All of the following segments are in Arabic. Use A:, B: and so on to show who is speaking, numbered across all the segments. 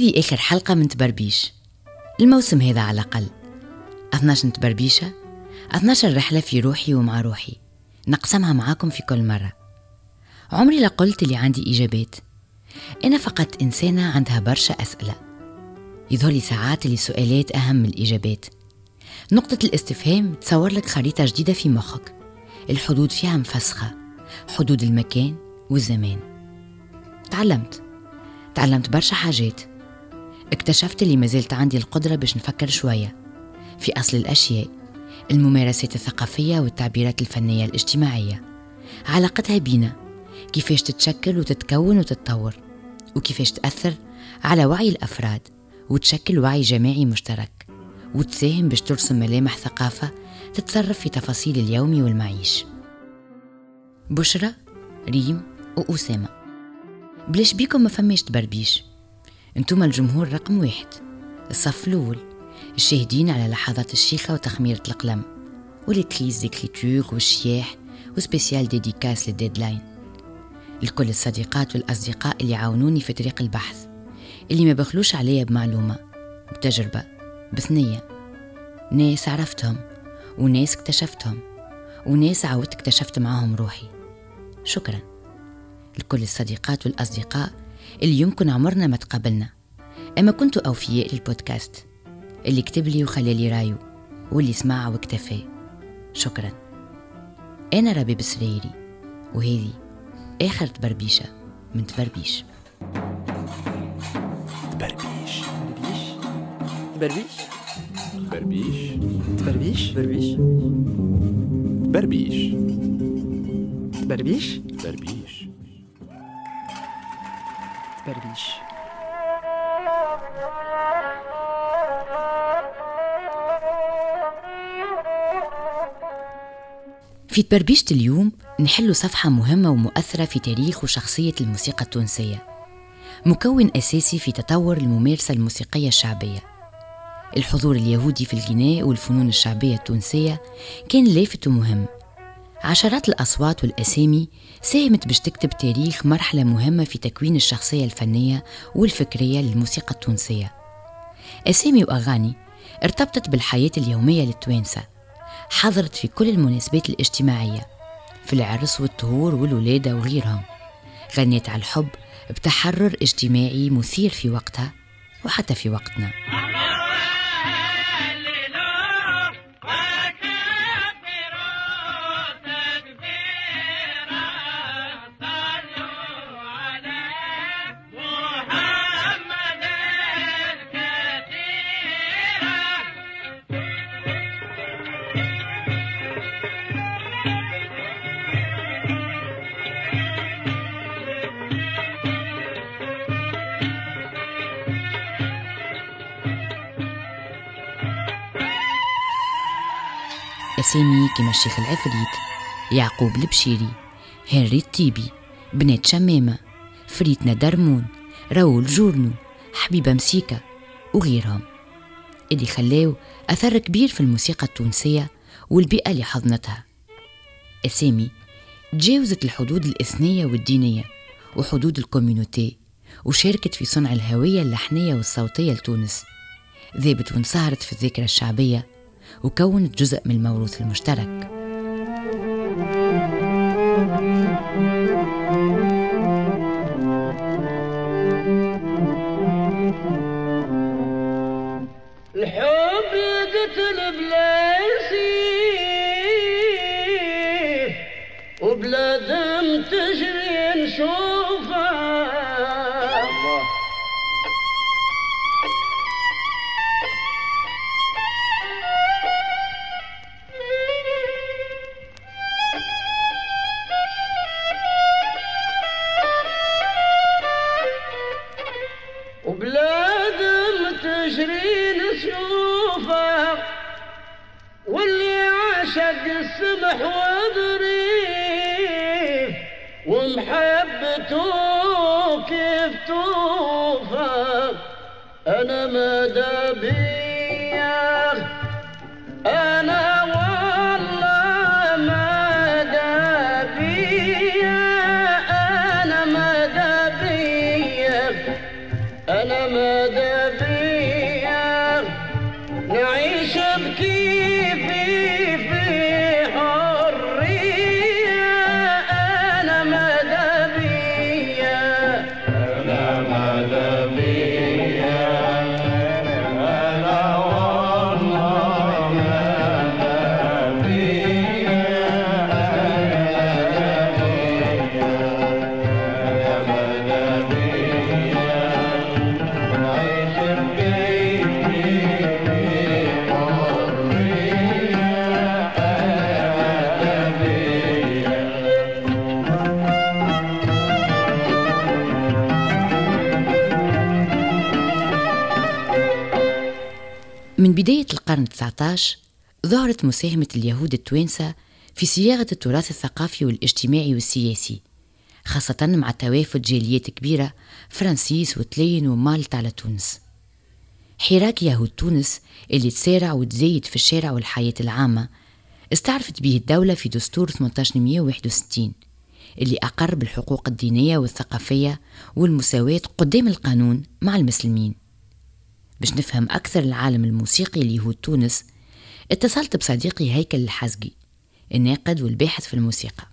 A: هذه آخر حلقة من تبربيش. الموسم هذا على الأقل. 12 تبربيشة 12 رحلة في روحي ومع روحي. نقسمها معاكم في كل مرة. عمري لقلت اللي عندي إجابات. أنا فقط إنسانة عندها برشا أسئلة. يظهر لي ساعات اللي سؤالات أهم من الإجابات. نقطة الاستفهام تصور لك خريطة جديدة في مخك. الحدود فيها مفسخة. حدود المكان والزمان. تعلمت. تعلمت برشا حاجات. اكتشفت اللي مازلت عندي القدرة باش نفكر شوية. في أصل الأشياء الممارسات الثقافية والتعبيرات الفنية الاجتماعية. علاقتها بينا كيفاش تتشكل وتتكون وتتطور وكيفاش تأثر على وعي الأفراد وتشكل وعي جماعي مشترك وتساهم باش ترسم ملامح ثقافة تتصرف في تفاصيل اليوم والمعيش. بشرى ريم وأسامة. بلاش بيكم ما فماش تبربيش. أنتم الجمهور رقم واحد. الصف الأول الشاهدين على لحظات الشيخة وتخميرة القلم وال crises d'écriture والشياح و spéciale dédicace لل deadline. لكل الصديقات والأصدقاء اللي عاونوني في طريق البحث اللي ما بخلوش عليا بمعلومة بتجربة بثنية. ناس عرفتهم وناس اكتشفتهم وناس عاودت اكتشفت معاهم روحي. شكرا. لكل الصديقات والأصدقاء اللي يمكن عمرنا ما تقابلنا. أما كنتوا أوفياء للبودكاست اللي كتب لي وخلى لي رايو واللي سمع واكتفى. شكرا. أنا ربي بسريري وهذه آخر تبربيشة من تبربيش.
B: تبربيش.
C: بربيش
B: تبربيش.
C: تبربيش؟ بربيش
B: تبربيش.
C: تبربيش؟
B: تبربيش.
C: تبربيش
A: في تبربيشة اليوم نحل صفحة مهمة ومؤثرة في تاريخ وشخصية الموسيقى التونسية. مكون أساسي في تطور الممارسة الموسيقية الشعبية. الحضور اليهودي في الغناء والفنون الشعبية التونسية كان لافت ومهم. عشرات الأصوات والأسامي ساهمت باش تكتب تاريخ مرحلة مهمة في تكوين الشخصية الفنية والفكرية للموسيقى التونسية. أسامي وأغاني ارتبطت بالحياة اليومية للتوانسة حضرت في كل المناسبات الاجتماعية في العرس والطهور والولادة وغيرهم. غنيت على الحب بتحرر اجتماعي مثير في وقتها وحتى في وقتنا. أسامي كما الشيخ العفريت يعقوب البشيري هنري الطيبي بنات شمامة فريتنا درمون راول جورنو حبيبة مسيكة وغيرهم. اللي خلاو أثر كبير في الموسيقى التونسية والبيئة اللي حضنتها. أسامي تجاوزت الحدود الإثنية والدينية وحدود ال communauté وشاركت في صنع الهوية اللحنية والصوتية لتونس. ذابت وانصهرت في الذاكرة الشعبية وكونت جزء من الموروث المشترك.
D: الحب يقتل بلا يسير وبلا دم تجري نشوفها
A: القرن التسعة ظهرت مساهمة اليهود التوانسة في صياغة التراث الثقافي والاجتماعي والسياسي خاصة مع توافد جاليات كبيرة فرنسيس وتلين ومالطا على تونس حراك يهود تونس اللي تسارع وتزايد في الشارع والحياة العامة استعرفت به الدولة في دستور 1861 اللي أقر بالحقوق الدينية والثقافية والمساواة قدام القانون مع المسلمين. باش نفهم أكثر العالم الموسيقي ليهود تونس اتصلت بصديقي هيكل الحزقي الناقد والباحث في الموسيقى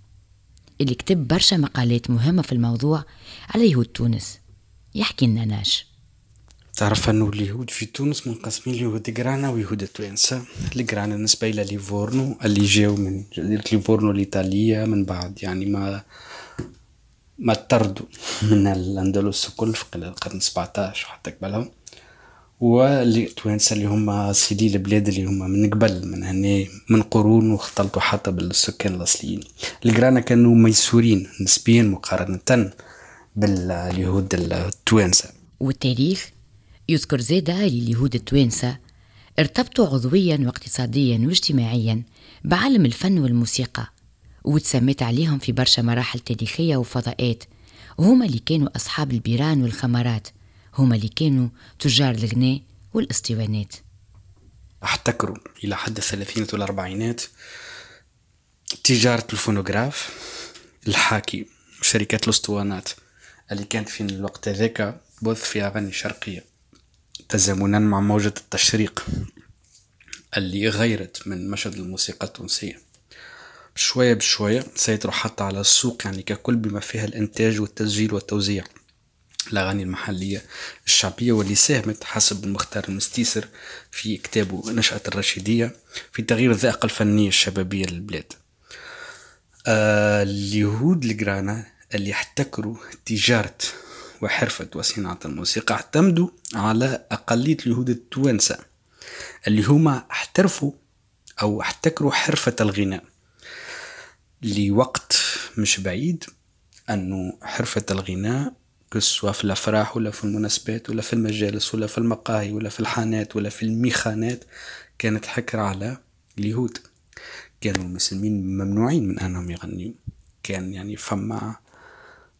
A: اللي كتب برشا مقالات مهمة في الموضوع على يهود تونس. يحكي لنا ناش.
E: تعرف انه اليهود في تونس منقسمين ليهود جرانا ويهود توانسة. الجرانا نسبة إلى ليفورنو اللي جاو من جزيرة ليفورنو الإيطالية من بعد يعني ما ما طردوا من الأندلس كل في القرن 17 وحتى قبلهم. واللي اللي هما سيدي البلاد اللي هما من قبل من هنا من قرون واختلطوا حتى بالسكان الأصليين. الجرانا كانوا ميسورين نسبيا مقارنة باليهود التوانسة
A: والتاريخ يذكر زادة لليهود التوانسة ارتبطوا عضويا واقتصاديا واجتماعيا بعلم الفن والموسيقى وتسميت عليهم في برشا مراحل تاريخية وفضاءات. وهما اللي كانوا أصحاب البيران والخمرات. هما اللي كانوا تجار الغناء والاسطوانات
E: أحتكروا إلى حد الثلاثينات والأربعينات تجارة الفونوغراف الحاكي وشركات الأسطوانات اللي كانت في الوقت هذاك بث في أغاني شرقية تزامنا مع موجة التشريق اللي غيرت من مشهد الموسيقى التونسية. بشوية بشوية سيطروا حتى على السوق يعني ككل بما فيها الإنتاج والتسجيل والتوزيع. الأغاني المحلية الشعبية واللي ساهمت حسب المختار المستيسر في كتابه نشأة الرشيدية في تغيير الذائقة الفنية الشبابية للبلاد. آه اليهود الجرانا اللي احتكروا تجارة وحرفة وصناعة الموسيقى اعتمدوا على أقلية اليهود التوانسة اللي هما احترفوا أو احتكروا حرفة الغناء لوقت مش بعيد أنه حرفة الغناء سواء في الأفراح ولا في المناسبات ولا في المجالس ولا في المقاهي ولا في الحانات ولا في الميخانات كانت حكر على اليهود. كانوا المسلمين ممنوعين من أنهم يغنيوا كان يعني فما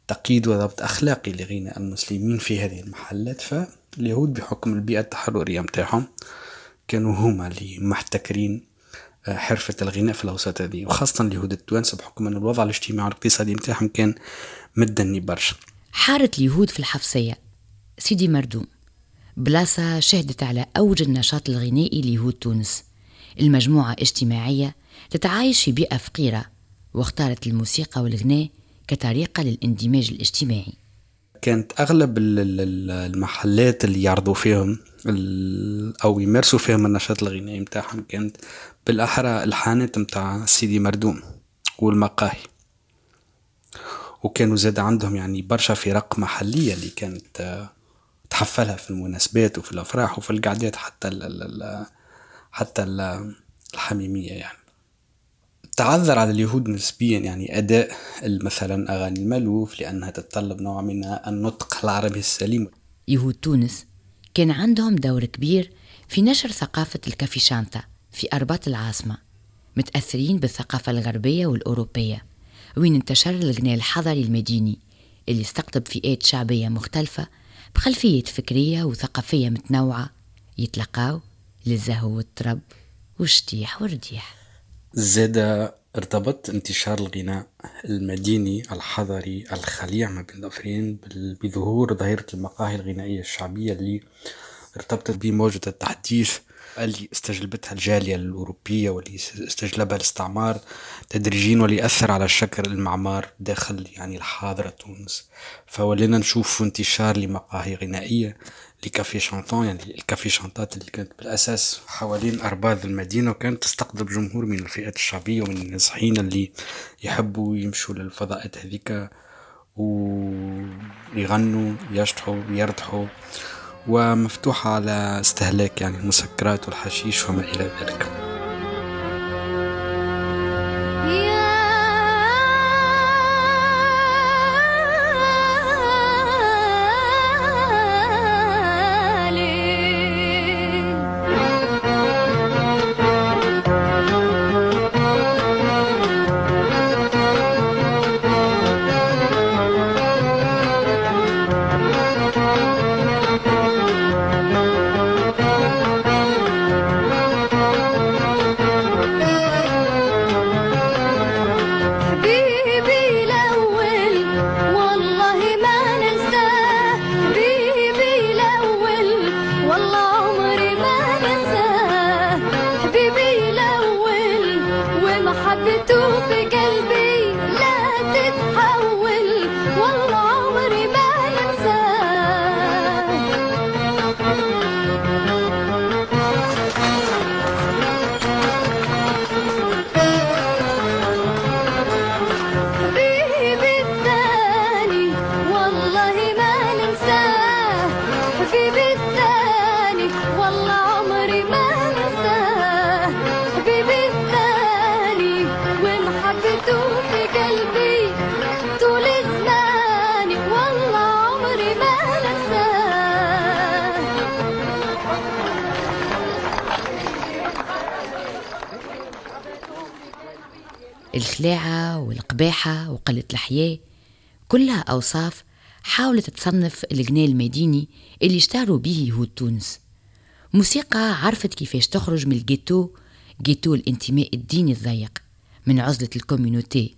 E: تقييد وضبط أخلاقي لغناء المسلمين في هذه المحلات. فاليهود بحكم البيئة التحررية متاعهم كانوا هما اللي محتكرين آه، حرفة الغناء في الأوساط هذه. وخاصة اليهود التوانسة بحكم أن الوضع الاجتماعي والاقتصادي متاعهم كان مدني برشا.
A: حارت اليهود في الحفصية. سيدي مردوم بلاصة شهدت على أوج النشاط الغنائي ليهود تونس. المجموعة اجتماعية تتعايش في بيئة فقيرة واختارت الموسيقى والغناء كطريقة للاندماج الاجتماعي.
E: كانت أغلب ال- ال- المحلات اللي يعرضوا فيهم أو يمارسوا فيهم النشاط الغنائي متاعهم كانت بالأحرى الحانات متاع سيدي مردوم والمقاهي. وكانوا زاد عندهم يعني برشا فرق محلية اللي كانت آه، تحفلها في المناسبات وفي الأفراح وفي القعدات حتى ال ال ال حتى ال الحميمية يعني. تعذر على اليهود نسبيا يعني أداء مثلا أغاني المألوف لأنها تتطلب نوع من النطق العربي السليم.
A: يهود تونس كان عندهم دور كبير في نشر ثقافة الكافيشانتا في أرباط العاصمة متأثرين بالثقافة الغربية والأوروبية. وين انتشر الغناء الحضري المديني اللي استقطب فئات شعبية مختلفة بخلفيات فكرية وثقافية متنوعة يتلقاو للزهو والطرب والشتيح والرديح
E: زاد ارتبط انتشار الغناء المديني الحضري الخليع ما بين الأطرفين بال- بظهور ظاهرة المقاهي الغنائية الشعبية اللي ارتبطت بموجة التحديث اللي استجلبتها الجالية الأوروبية واللي استجلبها الاستعمار تدريجيا واللي أثر على الشكل المعمار داخل يعني الحاضرة تونس. فولينا نشوف انتشار لمقاهي غنائية لكافي شانتون يعني الكافي شانتات اللي كانت بالأساس حوالين أرباذ المدينة وكانت تستقطب جمهور من الفئات الشعبية ومن النازحين اللي يحبوا يمشوا للفضاءات هذيك ويغنوا يشطحوا يرتحوا ومفتوحة على استهلاك يعني المسكرات والحشيش وما إلى ذلك.
A: الخلاعة والقباحة وقلة الحياة كلها أوصاف حاولت تصنف الغناء المديني اللي اشتهروا به يهود تونس. موسيقى عرفت كيفاش تخرج من الجيتو جيتو الانتماء الديني الضيق من عزلة ال communauté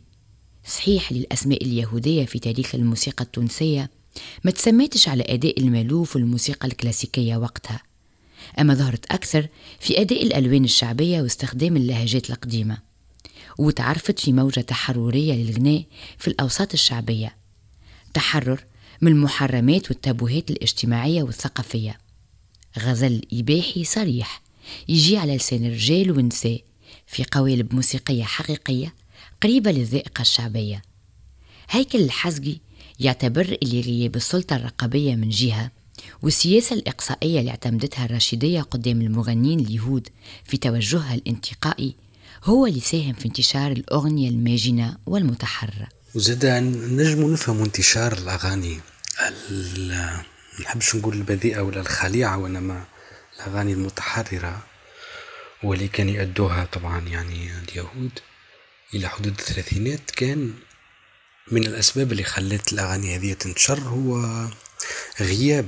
A: صحيح للأسماء اليهودية في تاريخ الموسيقى التونسية ما تسميتش على أداء المألوف والموسيقى الكلاسيكية وقتها أما ظهرت أكثر في أداء الألوان الشعبية واستخدام اللهجات القديمة. وتعرفت في موجة تحررية للغناء في الأوساط الشعبية. تحرر من المحرمات والتابوهات الاجتماعية والثقافية. غزل إباحي صريح يجي على لسان الرجال والنساء في قوالب موسيقية حقيقية قريبة للذائقة الشعبية. هيكل الحزقي يعتبر اللي غياب السلطة الرقابية من جهة والسياسة الإقصائية اللي اعتمدتها الرشيدية قدام المغنين اليهود في توجهها الانتقائي هو اللي ساهم في انتشار الأغنية الماجنة والمتحررة.
E: وزاد نجموا نفهموا انتشار الأغاني ال- نحبش نقول البذيئة ولا الخليعة وإنما الأغاني المتحررة واللي كان يأدوها طبعا يعني اليهود إلى حدود الثلاثينات كان من الأسباب اللي خلت الأغاني هذه تنتشر هو غياب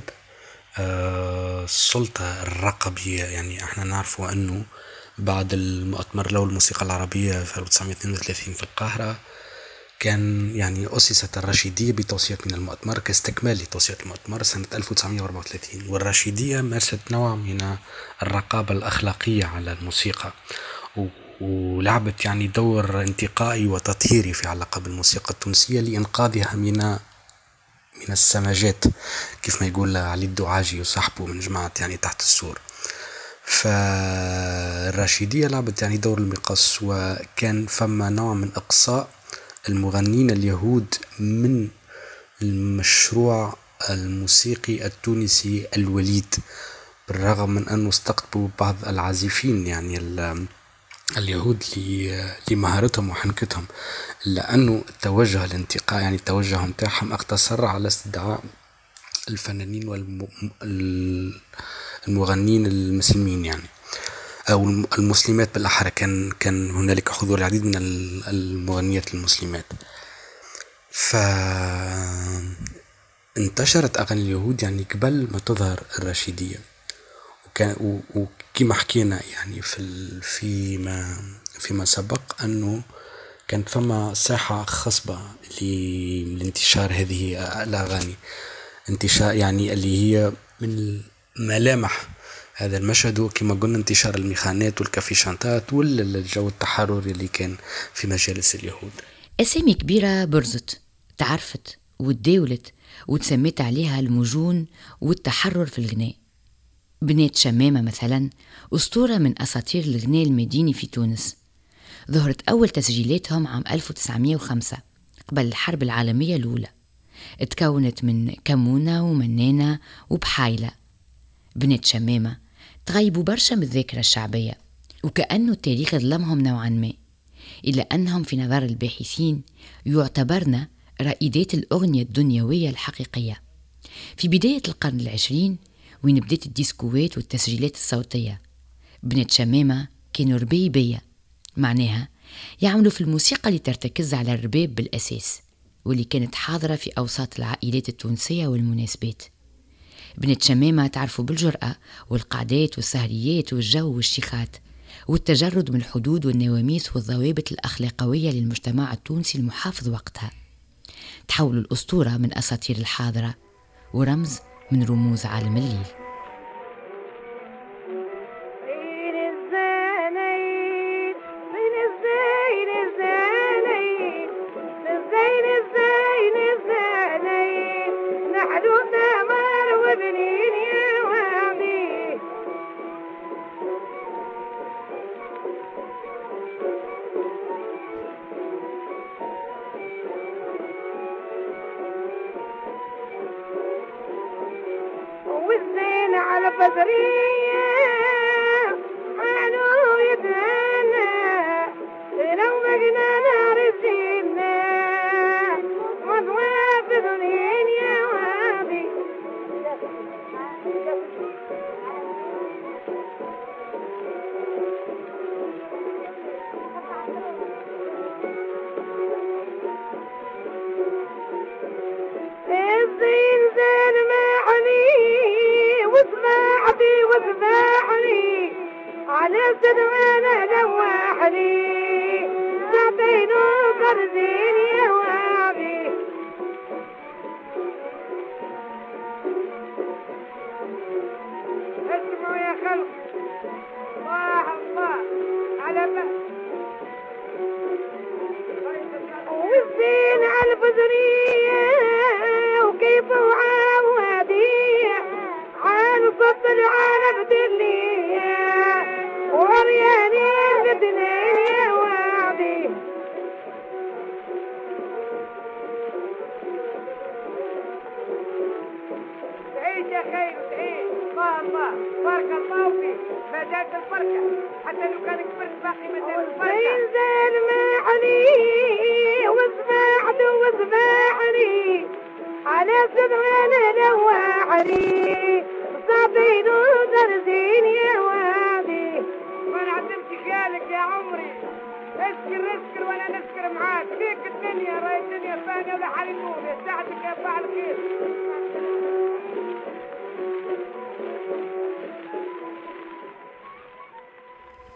E: آه، السلطة الرقبية. يعني إحنا نعرفوا أنه بعد المؤتمر الأول للموسيقى العربية في 1932 في القاهرة كان يعني أسست الرشيدية بتوصية من المؤتمر كاستكمال لتوصية المؤتمر سنة 1934 والرشيدية مارست نوع من الرقابة الأخلاقية على الموسيقى ولعبت يعني دور انتقائي وتطهيري في علاقة بالموسيقى التونسية لإنقاذها من من السماجات كيف ما يقول علي الدعاجي وصاحبه من جماعة يعني تحت السور. فالرشيدية لعبت يعني دور المقص وكان فما نوع من إقصاء المغنين اليهود من المشروع الموسيقي التونسي الوليد بالرغم من أنه استقطبوا بعض العازفين يعني ال- اليهود لمهارتهم وحنكتهم إلا التوجه الانتقاء يعني التوجه متاعهم اقتصر على استدعاء الفنانين والمغنين المسلمين يعني. الم- المسلمات بالأحرى. كان كان هنالك حضور العديد من ال- المغنيات المسلمات. ف انتشرت أغاني اليهود يعني قبل ما تظهر الرشيدية. وكان وكما حكينا يعني في فيما فيما سبق أنه كانت فما ساحة خصبة لانتشار هذه الأغاني. انتشار يعني اللي هي من ملامح. هذا المشهد هو كما قلنا انتشار الميخانات والكافيشانتات والجو التحرري اللي كان في مجالس اليهود.
A: أسامي كبيرة برزت تعرفت وتداولت وتسميت عليها المجون والتحرر في الغناء. بنات شمامة مثلا أسطورة من أساطير الغناء المديني في تونس. ظهرت أول تسجيلاتهم عام 1905 قبل الحرب العالمية الأولى. تكونت من كمونة ومنانة وبحايلة. بنات شمامة تغيبوا برشا من الذاكرة الشعبية وكأنه التاريخ ظلمهم نوعا ما إلا أنهم في نظر الباحثين يعتبرن رائدات الأغنية الدنيوية الحقيقية. في بداية القرن العشرين وين بدأت الديسكوات والتسجيلات الصوتية بنات شمامة كانوا ربيبية معناها يعملوا في الموسيقى اللي ترتكز على الرباب بالأساس واللي كانت حاضرة في أوساط العائلات التونسية والمناسبات. بنت شمامة تعرفوا بالجرأة والقعدات والسهريات والجو والشيخات والتجرد من الحدود والنواميس والضوابط الأخلاقوية للمجتمع التونسي المحافظ وقتها. تحولوا الأسطورة من أساطير الحاضرة ورمز من رموز عالم الليل.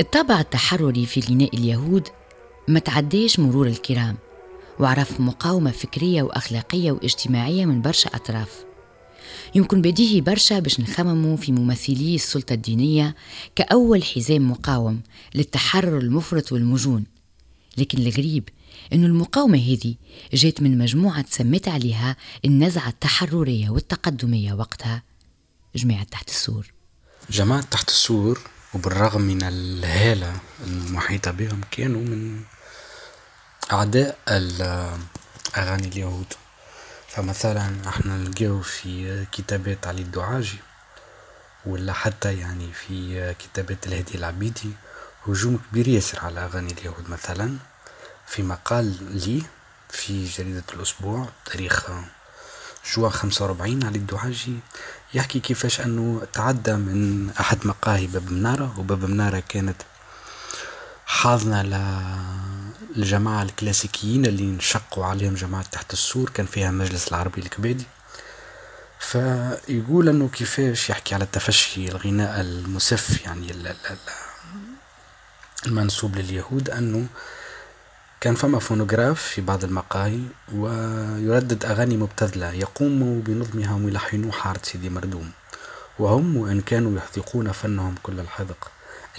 A: الطابع التحرري في غناء اليهود ما تعداش مرور الكرام وعرف مقاومة فكرية وأخلاقية واجتماعية من برشا أطراف. يمكن بديهي برشا باش نخمموا في ممثلي السلطة الدينية كأول حزام مقاوم للتحرر المفرط والمجون. لكن الغريب أن المقاومة هذه جات من مجموعة سميت عليها النزعة التحررية والتقدمية وقتها جماعة تحت السور.
E: جماعة تحت السور وبالرغم من الهالة المحيطة بهم كانوا من أعداء أغاني اليهود. فمثلا إحنا نلقاو في كتابات علي الدعاجي ولا حتى يعني في كتابات الهادي العبيدي هجوم كبير ياسر على أغاني اليهود مثلا. في مقال لي في جريدة الأسبوع تاريخ جوا 45 علي الدعاجي يحكي كيفاش أنه تعدى من أحد مقاهي باب منارة وباب منارة كانت حاضنة للجماعة الكلاسيكيين اللي انشقوا عليهم جماعة تحت السور كان فيها مجلس العربي الكبادي فيقول أنه كيفاش يحكي على تفشي الغناء المسف يعني ال- ال- ال- المنسوب لليهود أنه كان فما فونوغراف في بعض المقاهي ويردد أغاني مبتذلة يقوم بنظمها ملحنو حارة سيدي مردوم. وهم وإن كانوا يحذقون فنهم كل الحذق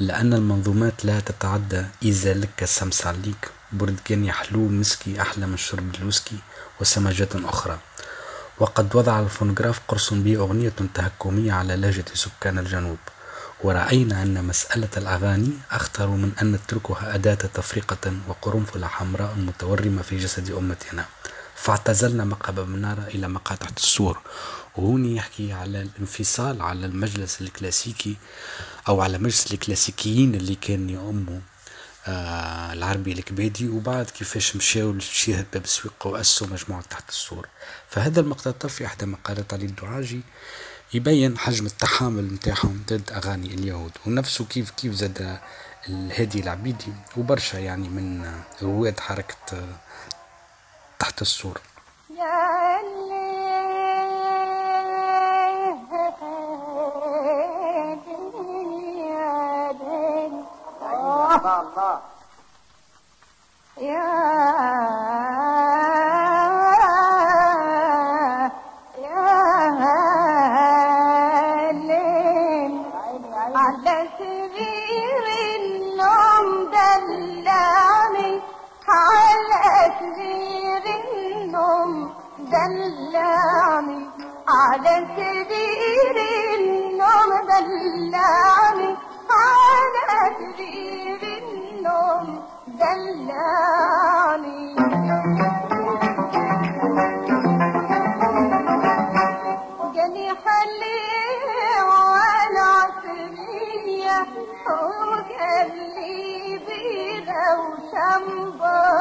E: إلا أن المنظومات لا تتعدى. إذا لك السمس عليك بردقان يحلو مسكي أحلى من شرب الوسكي وسمجات أخرى. وقد وضع الفونوغراف قرص به أغنية تهكمية على لهجة سكان الجنوب. ورأينا أن مسألة الأغاني أخطر من أن نتركها أداة تفرقة وقرنفلة حمراء متورمة في جسد أمتنا. فاعتزلنا مقب منارة إلى مقاطعة السور. وهوني يحكي على الانفصال على المجلس الكلاسيكي أو على مجلس الكلاسيكيين اللي كان يؤموا آه العربي الكبادي وبعد كيفاش مشاو لشيخ باب السويق وأسسوا مجموعة تحت السور. فهذا المقتطف في إحدى مقالات علي الدعاجي يبين حجم التحامل نتاعهم ضد أغاني اليهود. ونفسه كيف كيف زاد الهادي العبيدي. وبرشا يعني من رواد حركة تحت السور.
F: وقال لي بيرة وشمبانيا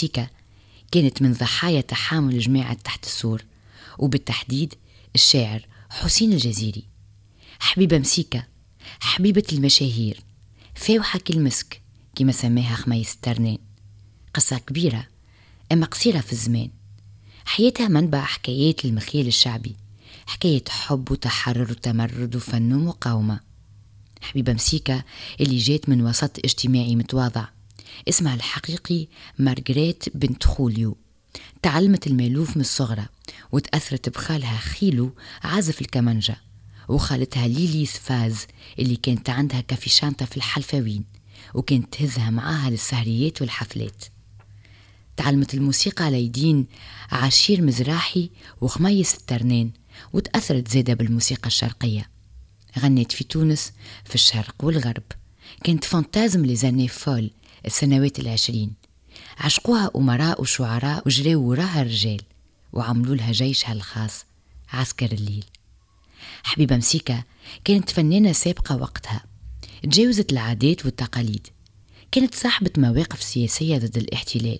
A: مسيكة كانت من ضحايا تحامل جماعة تحت السور وبالتحديد الشاعر حسين الجزيري. حبيبة مسيكة حبيبة المشاهير فاوحة كالمسك كما سماها خميس الترنان قصة كبيرة أما قصيرة في الزمان. حياتها منبع حكايات المخيال الشعبي حكاية حب وتحرر وتمرد وفن ومقاومة. حبيبة مسيكة اللي جات من وسط اجتماعي متواضع. اسمها الحقيقي مارغريت بنت خوليو. تعلمت المألوف من الصغرى وتأثرت بخالها خيلو عازف الكمانجا وخالتها ليلي سفاز اللي كانت عندها كافي شانتا في الحلفاوين وكانت تهزها معاها للسهريات والحفلات. تعلمت الموسيقى على يدين عشير مزراحي وخميس الترنان
G: وتأثرت زادة بالموسيقى الشرقية. غنت في تونس في الشرق والغرب. كانت فانتازم لزاني فول السنوات العشرين. عشقوها أمراء وشعراء وجريوا وراها الرجال وعملوا لها جيشها الخاص عسكر الليل. حبيبة مسيكا كانت فنانة سابقة وقتها. تجاوزت العادات والتقاليد. كانت صاحبة مواقف سياسية ضد الاحتلال.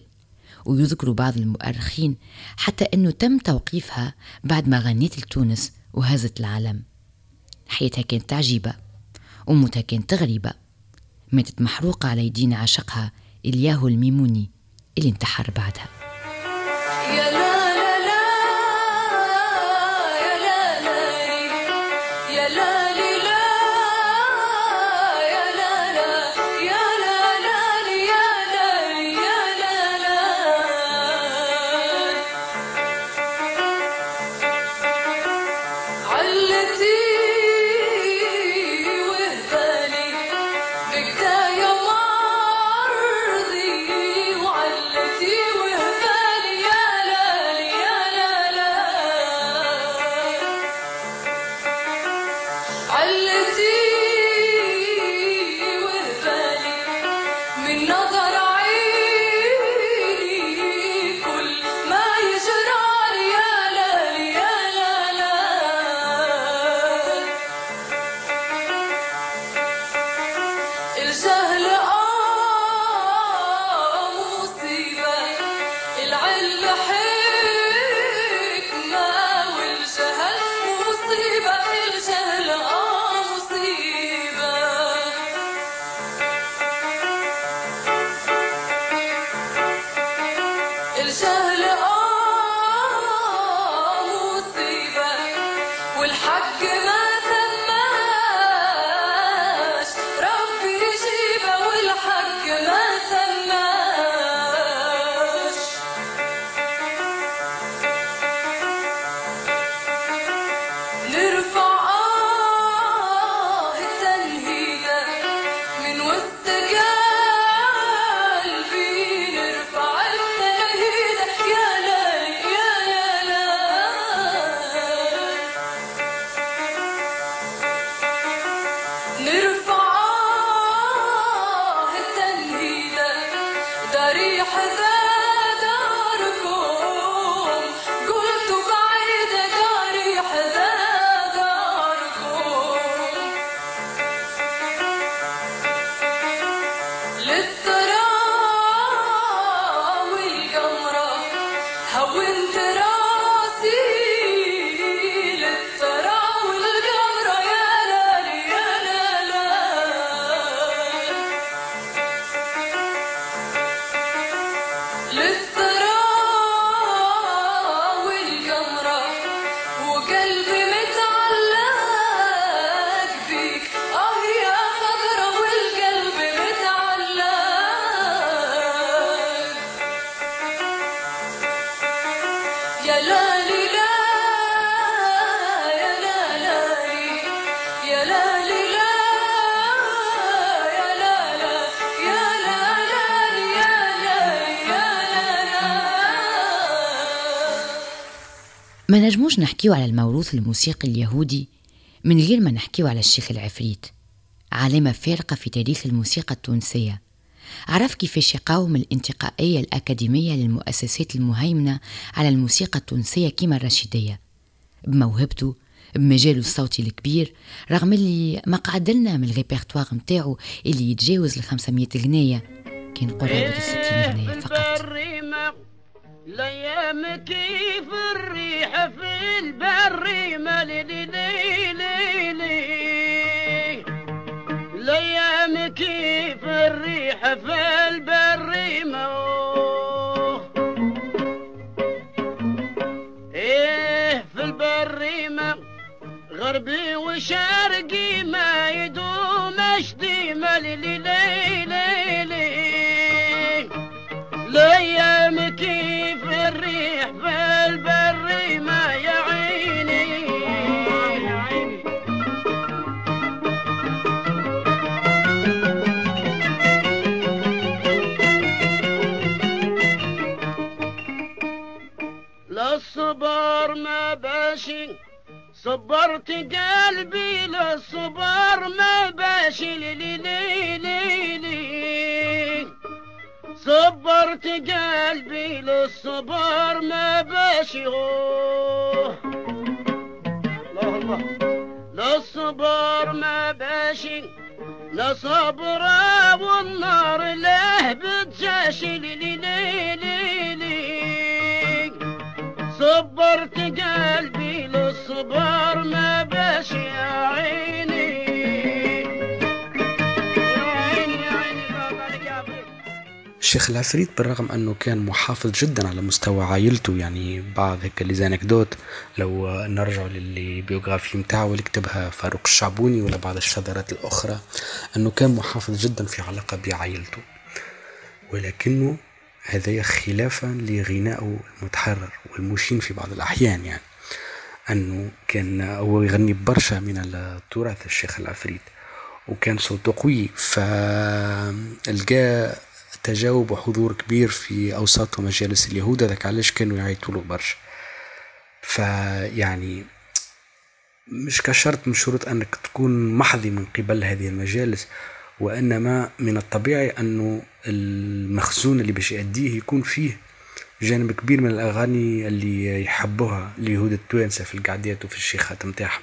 G: ويذكر بعض المؤرخين حتى أنه تم توقيفها بعد ما غنيت لتونس وهزت العالم. حياتها كانت عجيبة وموتها كانت غريبة ماتت محروقة على يدين عاشقها إلياهو الميموني اللي انتحر بعدها.
A: ما
G: نجموش نحكيو على الموروث الموسيقي اليهودي من غير ما نحكيو على الشيخ العفريت علامة فارقة في تاريخ الموسيقى التونسية. عرف كيفاش يقاوم الانتقائية الأكاديمية للمؤسسات المهيمنة على الموسيقى التونسية كيما الرشيدية بموهبته بمجاله الصوتي الكبير رغم اللي ما قعدلنا من الريبرتوار متاعو اللي يتجاوز ال 500 غنية كان قرابة ال 60 غنية فقط
D: الأيام كيف الريحة في البريمة ليلي ليلي الأيام كيف الريحة في البريمة أوه. إيه في البريمة غربي وشرقي ما يدوم اشديمة ليلي ليلي صبرت قلبي للصبر ما باشي لي لي لي لي لي صبرت قلبي للصبر ما باشي أوه. الله. الله للصبر ما باشي لا صبر والنار له بتجاشي لي لي لي لي لي صبرت قلبي للصبر ما باش يا عيني.
E: الشيخ العفريت بالرغم أنه كان محافظ جدا على مستوى عائلته يعني بعض هيك les anecdotes لو نرجع لل biographie متاعه اللي كتبها فاروق الشعبوني ولا بعض الشذرات الأخرى أنه كان محافظ جدا في علاقة بعائلته. ولكنه هذا خلافا لغنائه المتحرر والمشين في بعض الأحيان يعني أنه كان هو يغني برشا من التراث الشيخ العفريت وكان صوته قوي فلقى تجاوب وحضور كبير في أوساط ومجالس اليهود هذاك علاش كانوا يعيطوا له برشا. فيعني مش كشرط من شروط أنك تكون محظي من قبل هذه المجالس وإنما من الطبيعي أنه المخزون اللي باش يأديه يكون فيه جانب كبير من الأغاني اللي يحبوها اليهود التوانسة في القعدات وفي الشيخات متاعهم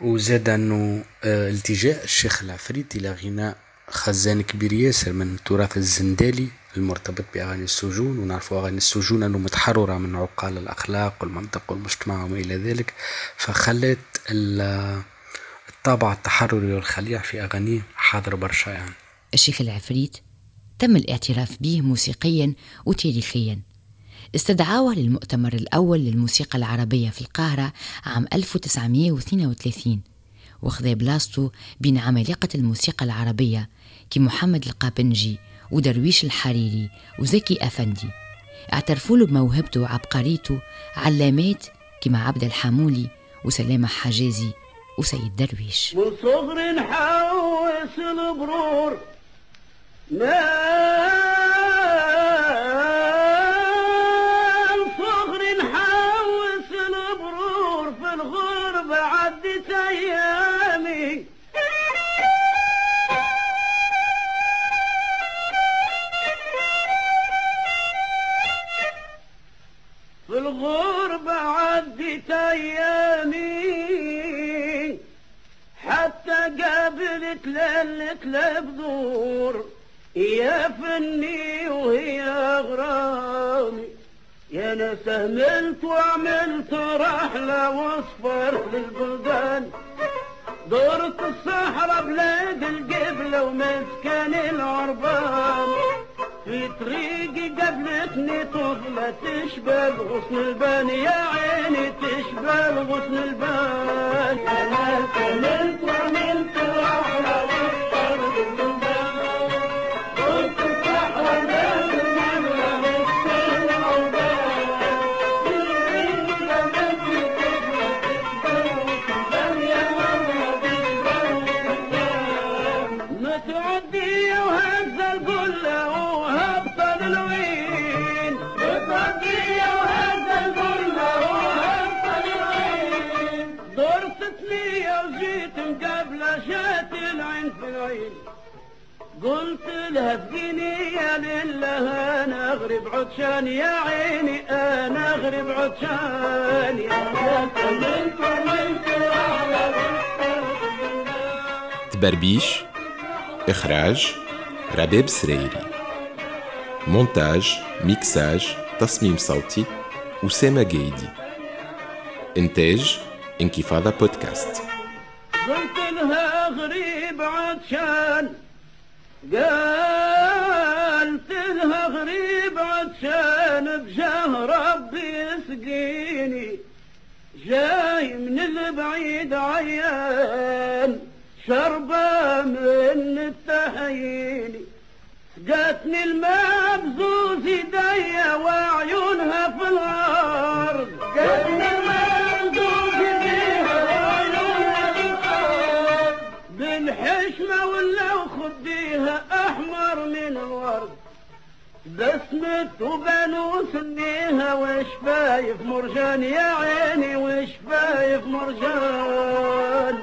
E: وزاد أنه آه، التجاء الشيخ العفريت إلى غناء خزان كبير ياسر من التراث الزندالي المرتبط بأغاني السجون ونعرفوا أغاني السجون أنه متحررة من عقال الأخلاق والمنطق والمجتمع وما إلى ذلك فخلت الطابع التحرري والخليع في أغانيه حاضر برشا يعني
A: الشيخ العفريت تم الاعتراف به موسيقيا وتاريخيا. استدعاوه للمؤتمر الأول للموسيقى العربية في القاهرة عام 1932 وخذا بلاصته بين عمالقة الموسيقى العربية كمحمد القابنجي ودرويش الحريري وزكي أفندي. اعترفوا له بموهبته وعبقريته علامات كما عبد الحامولي وسلامة حجازي وسيد درويش.
D: من صغر نحوس البرور من ليلة لبدور يا فني وهي غرامي يا أنا سهملت وعملت رحلة وصفر للبلدان دورت الصحراء بلاد القبلة ومسكن العربان. في طريقي قابلتني طفلة تشبه غصن البان يا عيني تشبه غصن البان. أنا سهملت وعملت رحلة قلت لها يا لله أنا أغرب عطشان يا عيني أنا أغرب عطشان
B: تبربيش إخراج رباب سريري مونتاج ميكساج تصميم صوتي أسامة جيدي إنتاج إنكفاضة بودكاست.
D: قلت لها غريب عطشان قالت لها غريب عطشان بجاه ربي يسقيني جاي من البعيد عيان شربة من التحييني جاتني الماء بزوز وعيونها في ولدت وبنو سنيها وش مرجان يا عيني وش مرجان؟